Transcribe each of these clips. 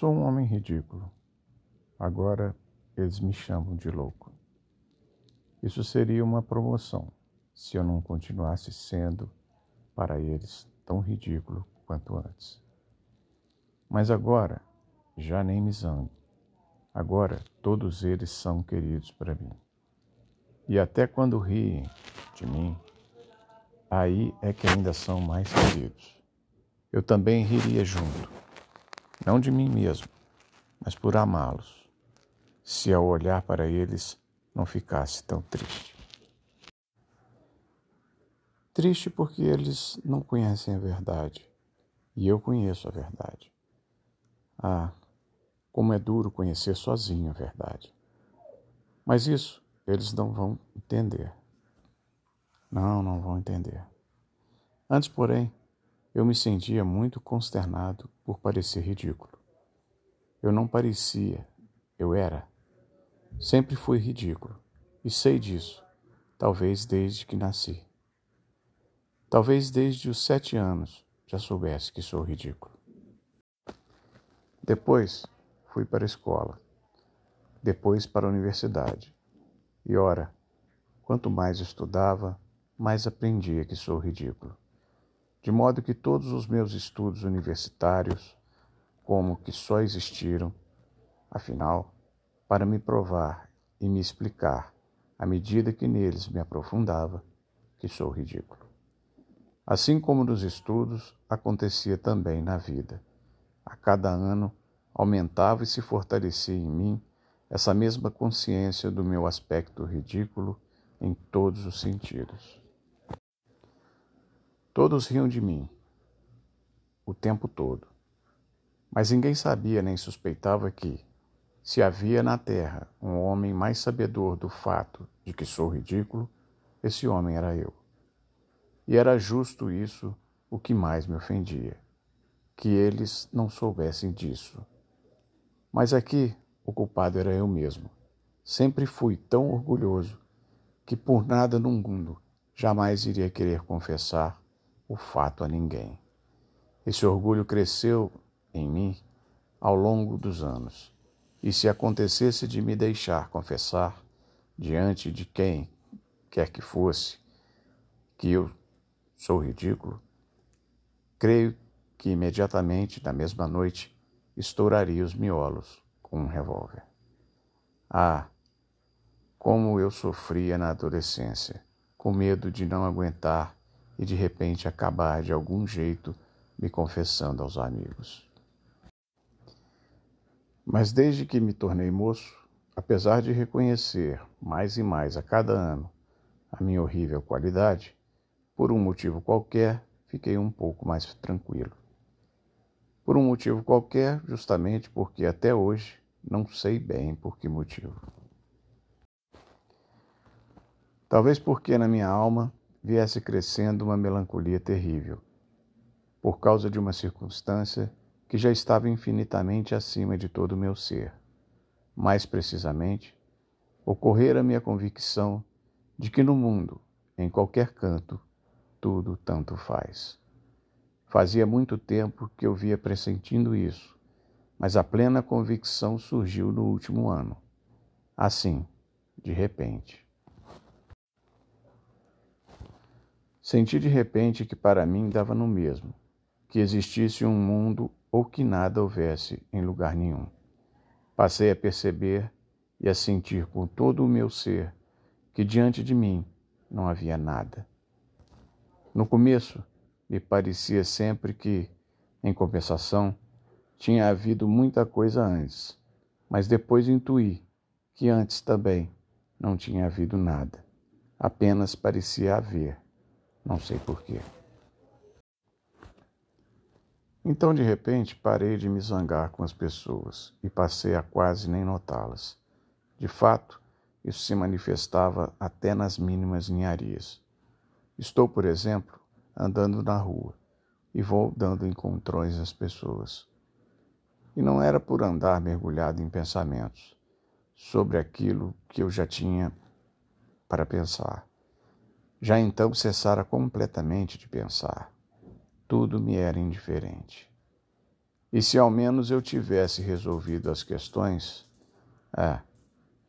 Sou um homem ridículo. Agora eles me chamam de louco. Isso seria uma promoção se eu não continuasse sendo para eles tão ridículo quanto antes. Mas agora já nem me zango. Agora todos eles são queridos para mim. E até quando riem de mim, aí é que ainda são mais queridos. Eu também riria junto não de mim mesmo, mas por amá-los, se ao olhar para eles não ficasse tão triste. Triste porque eles não conhecem a verdade e eu conheço a verdade. Ah, como é duro conhecer sozinho a verdade. Mas isso eles não vão entender. Não, não vão entender. Antes, porém, eu me sentia muito consternado por parecer ridículo. Eu não parecia, eu era. Sempre fui ridículo, e sei disso, talvez desde que nasci. Talvez desde os sete anos já soubesse que sou ridículo. Depois fui para a escola, depois para a universidade. E ora, quanto mais estudava, mais aprendia que sou ridículo de modo que todos os meus estudos universitários, como que só existiram, afinal, para me provar e me explicar, à medida que neles me aprofundava, que sou ridículo. Assim como nos estudos, acontecia também na vida. A cada ano aumentava e se fortalecia em mim essa mesma consciência do meu aspecto ridículo em todos os sentidos. Todos riam de mim, o tempo todo. Mas ninguém sabia nem suspeitava que, se havia na terra um homem mais sabedor do fato de que sou ridículo, esse homem era eu. E era justo isso o que mais me ofendia, que eles não soubessem disso. Mas aqui o culpado era eu mesmo. Sempre fui tão orgulhoso que por nada no mundo jamais iria querer confessar o fato a ninguém. Esse orgulho cresceu em mim ao longo dos anos, e se acontecesse de me deixar confessar diante de quem quer que fosse que eu sou ridículo, creio que imediatamente, na mesma noite, estouraria os miolos com um revólver. Ah, como eu sofria na adolescência, com medo de não aguentar e de repente acabar de algum jeito me confessando aos amigos. Mas desde que me tornei moço, apesar de reconhecer mais e mais a cada ano a minha horrível qualidade, por um motivo qualquer, fiquei um pouco mais tranquilo. Por um motivo qualquer, justamente porque até hoje não sei bem por que motivo. Talvez porque na minha alma viesse crescendo uma melancolia terrível, por causa de uma circunstância que já estava infinitamente acima de todo o meu ser. Mais precisamente, ocorrera-me a convicção de que no mundo, em qualquer canto, tudo tanto faz. Fazia muito tempo que eu via pressentindo isso, mas a plena convicção surgiu no último ano. Assim, de repente. Senti de repente que para mim dava no mesmo, que existisse um mundo ou que nada houvesse em lugar nenhum. Passei a perceber e a sentir com todo o meu ser que diante de mim não havia nada. No começo, me parecia sempre que, em compensação, tinha havido muita coisa antes, mas depois intuí que antes também não tinha havido nada, apenas parecia haver. Não sei porquê. Então, de repente, parei de me zangar com as pessoas e passei a quase nem notá-las. De fato, isso se manifestava até nas mínimas ninharias. Estou, por exemplo, andando na rua e vou dando encontrões às pessoas. E não era por andar mergulhado em pensamentos sobre aquilo que eu já tinha para pensar. Já então cessara completamente de pensar. Tudo me era indiferente. E se ao menos eu tivesse resolvido as questões? Ah,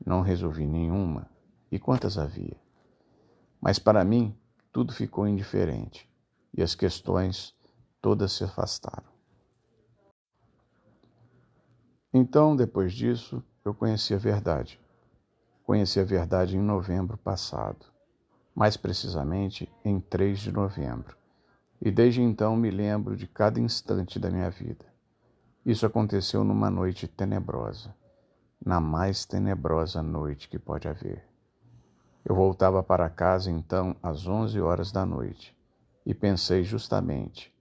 não resolvi nenhuma. E quantas havia? Mas para mim, tudo ficou indiferente e as questões todas se afastaram. Então, depois disso, eu conheci a verdade. Conheci a verdade em novembro passado, mais precisamente em 3 de novembro, e desde então me lembro de cada instante da minha vida. Isso aconteceu numa noite tenebrosa, na mais tenebrosa noite que pode haver. Eu voltava para casa então às onze horas da noite e pensei justamente,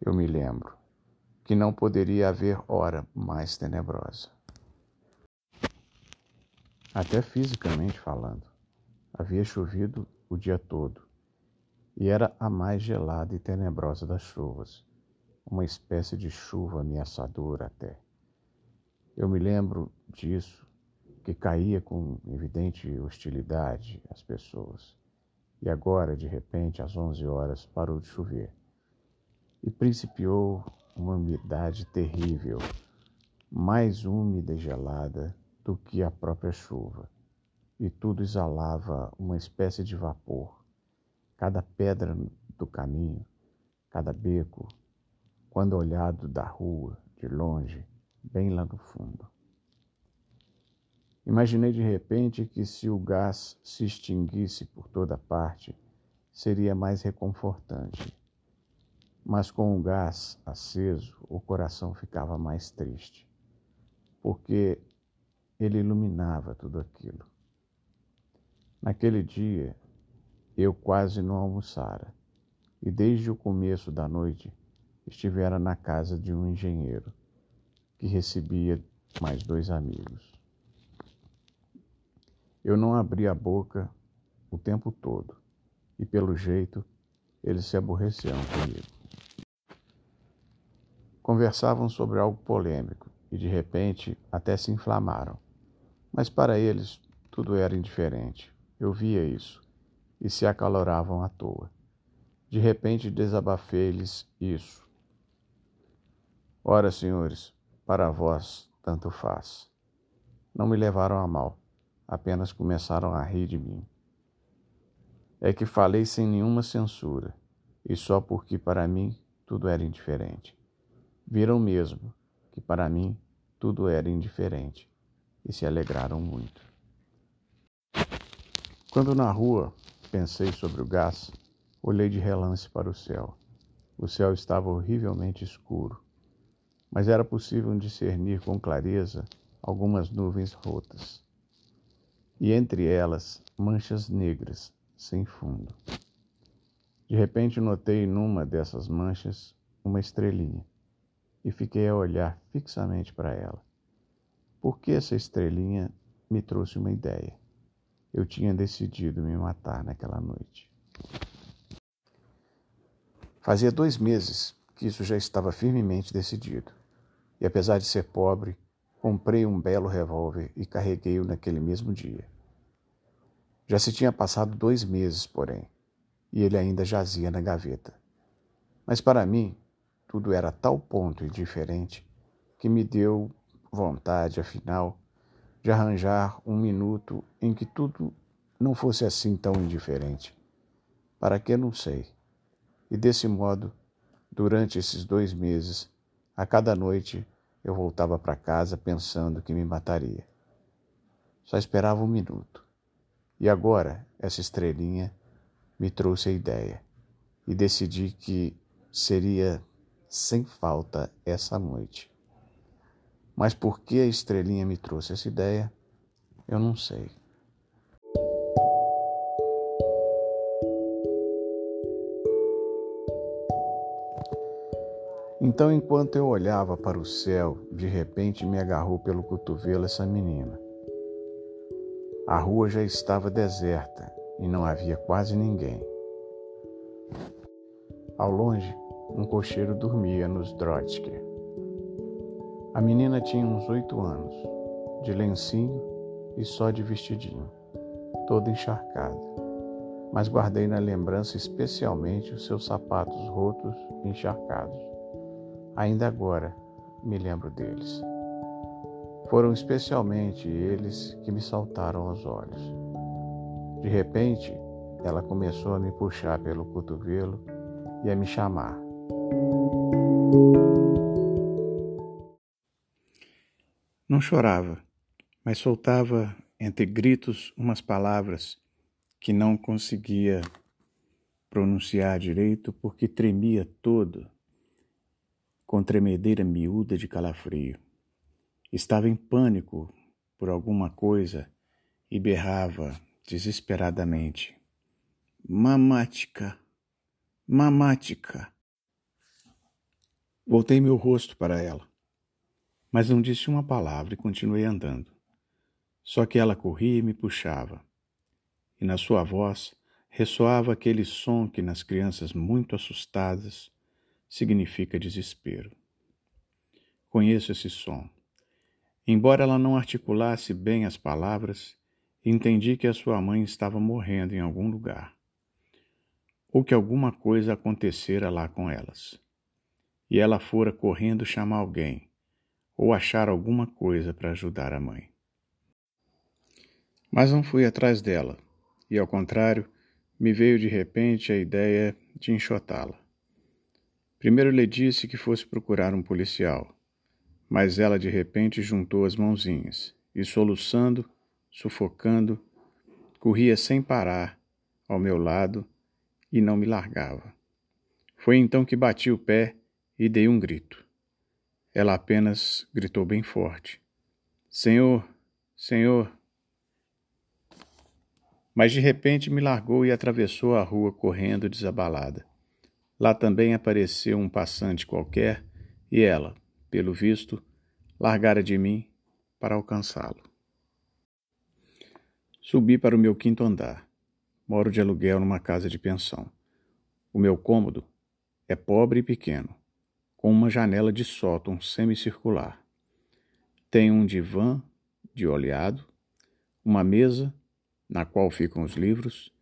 eu me lembro, que não poderia haver hora mais tenebrosa. Até fisicamente falando, havia chovido o dia todo e era a mais gelada e tenebrosa das chuvas, uma espécie de chuva ameaçadora até. Eu me lembro disso, que caía com evidente hostilidade às pessoas. E agora, de repente, às onze horas, parou de chover. E principiou uma umidade terrível, mais úmida e gelada do que a própria chuva, e tudo exalava uma espécie de vapor. Cada pedra do caminho, cada beco, quando olhado da rua, de longe, bem lá no fundo. Imaginei de repente que se o gás se extinguisse por toda parte, seria mais reconfortante mas com o gás aceso, o coração ficava mais triste, porque ele iluminava tudo aquilo. Naquele dia, eu quase não almoçara, e desde o começo da noite estivera na casa de um engenheiro, que recebia mais dois amigos. Eu não abri a boca o tempo todo, e pelo jeito eles se aborreceram comigo. Conversavam sobre algo polêmico e de repente até se inflamaram. Mas para eles tudo era indiferente. Eu via isso e se acaloravam à toa. De repente desabafei-lhes isso. Ora, senhores, para vós tanto faz. Não me levaram a mal, apenas começaram a rir de mim. É que falei sem nenhuma censura, e só porque para mim tudo era indiferente. Viram mesmo que para mim tudo era indiferente e se alegraram muito. Quando na rua pensei sobre o gás, olhei de relance para o céu. O céu estava horrivelmente escuro, mas era possível discernir com clareza algumas nuvens rotas, e entre elas manchas negras sem fundo. De repente notei numa dessas manchas uma estrelinha e fiquei a olhar fixamente para ela. Porque essa estrelinha me trouxe uma ideia. Eu tinha decidido me matar naquela noite. Fazia dois meses que isso já estava firmemente decidido. E apesar de ser pobre, comprei um belo revólver e carreguei-o naquele mesmo dia. Já se tinha passado dois meses, porém, e ele ainda jazia na gaveta. Mas para mim, tudo era a tal ponto indiferente que me deu vontade, afinal, de arranjar um minuto em que tudo não fosse assim tão indiferente. Para que não sei. E desse modo, durante esses dois meses, a cada noite eu voltava para casa pensando que me mataria. Só esperava um minuto. E agora, essa estrelinha me trouxe a ideia e decidi que seria sem falta essa noite. Mas por que a estrelinha me trouxe essa ideia, eu não sei. Então, enquanto eu olhava para o céu, de repente me agarrou pelo cotovelo essa menina. A rua já estava deserta e não havia quase ninguém. Ao longe, um cocheiro dormia nos Drotsker. A menina tinha uns oito anos, de lencinho e só de vestidinho, toda encharcada. Mas guardei na lembrança especialmente os seus sapatos rotos e encharcados. Ainda agora me lembro deles. Foram especialmente eles que me saltaram aos olhos. De repente, ela começou a me puxar pelo cotovelo e a me chamar. Não chorava, mas soltava entre gritos umas palavras que não conseguia pronunciar direito porque tremia todo, com tremedeira miúda de calafrio. Estava em pânico por alguma coisa e berrava desesperadamente: Mamática, mamática. Voltei meu rosto para ela, mas não disse uma palavra e continuei andando. Só que ela corria e me puxava, e na sua voz ressoava aquele som que nas crianças muito assustadas significa desespero. Conheço esse som. Embora ela não articulasse bem as palavras, entendi que a sua mãe estava morrendo em algum lugar, ou que alguma coisa acontecera lá com elas, e ela fora correndo chamar alguém, ou achar alguma coisa para ajudar a mãe. Mas não fui atrás dela, e ao contrário, me veio de repente a ideia de enxotá-la. Primeiro lhe disse que fosse procurar um policial, mas ela de repente juntou as mãozinhas e, soluçando, sufocando, corria sem parar ao meu lado e não me largava. Foi então que bati o pé e dei um grito. Ela apenas gritou bem forte: Senhor, Senhor, mas de repente me largou e atravessou a rua correndo desabalada. Lá também apareceu um passante qualquer e ela, pelo visto, largara de mim para alcançá-lo. Subi para o meu quinto andar. Moro de aluguel numa casa de pensão. O meu cômodo é pobre e pequeno, com uma janela de sótão semicircular. Tem um divã de oleado, uma mesa na qual ficam os livros,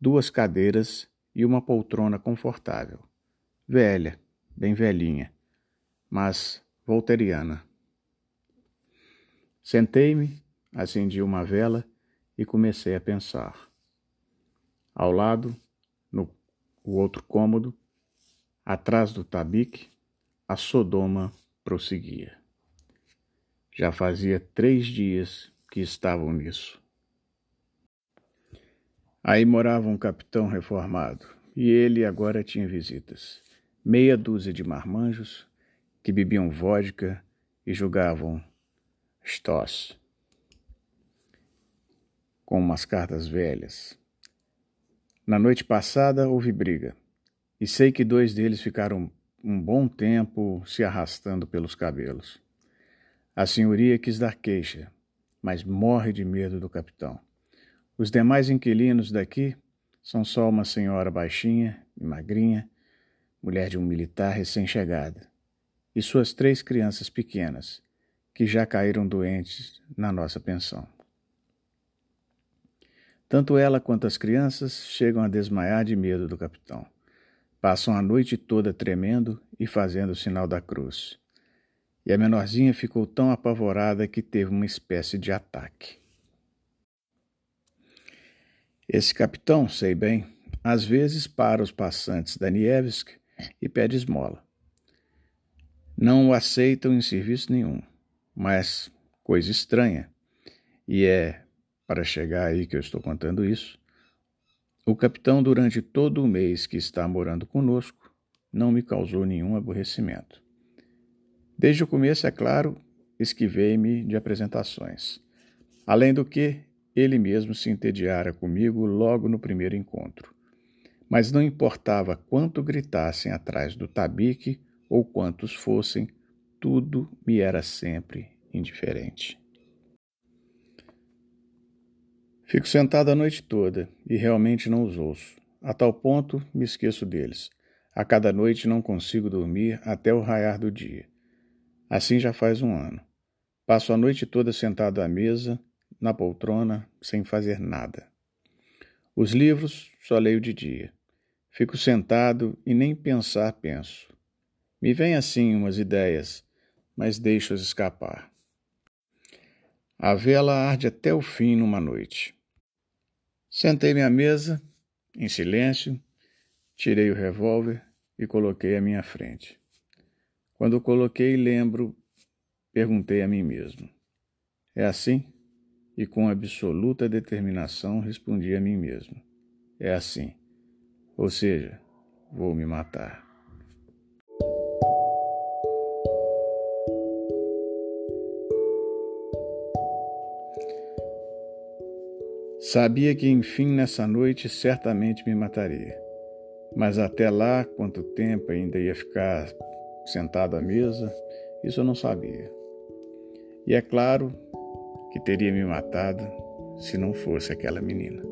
duas cadeiras e uma poltrona confortável. Velha, bem velhinha, mas volteriana. Sentei-me, acendi uma vela e comecei a pensar. Ao lado, no outro cômodo, atrás do tabique, a Sodoma prosseguia. Já fazia três dias que estavam nisso. Aí morava um capitão reformado, e ele agora tinha visitas. Meia dúzia de marmanjos que bebiam vodka e jogavam stoss com umas cartas velhas. Na noite passada houve briga, e sei que dois deles ficaram um bom tempo se arrastando pelos cabelos. A senhoria quis dar queixa, mas morre de medo do capitão. Os demais inquilinos daqui são só uma senhora baixinha e magrinha, mulher de um militar recém-chegada, e suas três crianças pequenas, que já caíram doentes na nossa pensão. Tanto ela quanto as crianças chegam a desmaiar de medo do capitão. Passam a noite toda tremendo e fazendo o sinal da cruz. E a menorzinha ficou tão apavorada que teve uma espécie de ataque. Esse capitão, sei bem, às vezes para os passantes da Nievsk e pede esmola. Não o aceitam em serviço nenhum, mas coisa estranha, e é para chegar aí que eu estou contando isso, o capitão, durante todo o mês que está morando conosco, não me causou nenhum aborrecimento. Desde o começo, é claro, esquivei-me de apresentações. Além do que, ele mesmo se entediara comigo logo no primeiro encontro. Mas não importava quanto gritassem atrás do tabique ou quantos fossem, tudo me era sempre indiferente. Fico sentado a noite toda e realmente não os ouço. A tal ponto me esqueço deles. A cada noite não consigo dormir até o raiar do dia. Assim já faz um ano. Passo a noite toda sentado à mesa, na poltrona, sem fazer nada. Os livros só leio de dia. Fico sentado e nem pensar penso. Me vêm assim umas ideias, mas deixo-as escapar. A vela arde até o fim numa noite. Sentei-me à mesa, em silêncio, tirei o revólver e coloquei à minha frente. Quando o coloquei, lembro, perguntei a mim mesmo: É assim? E com absoluta determinação respondi a mim mesmo: É assim. Ou seja, vou me matar. Sabia que enfim nessa noite certamente me mataria. Mas até lá, quanto tempo ainda ia ficar sentado à mesa, isso eu não sabia. E é claro que teria me matado se não fosse aquela menina.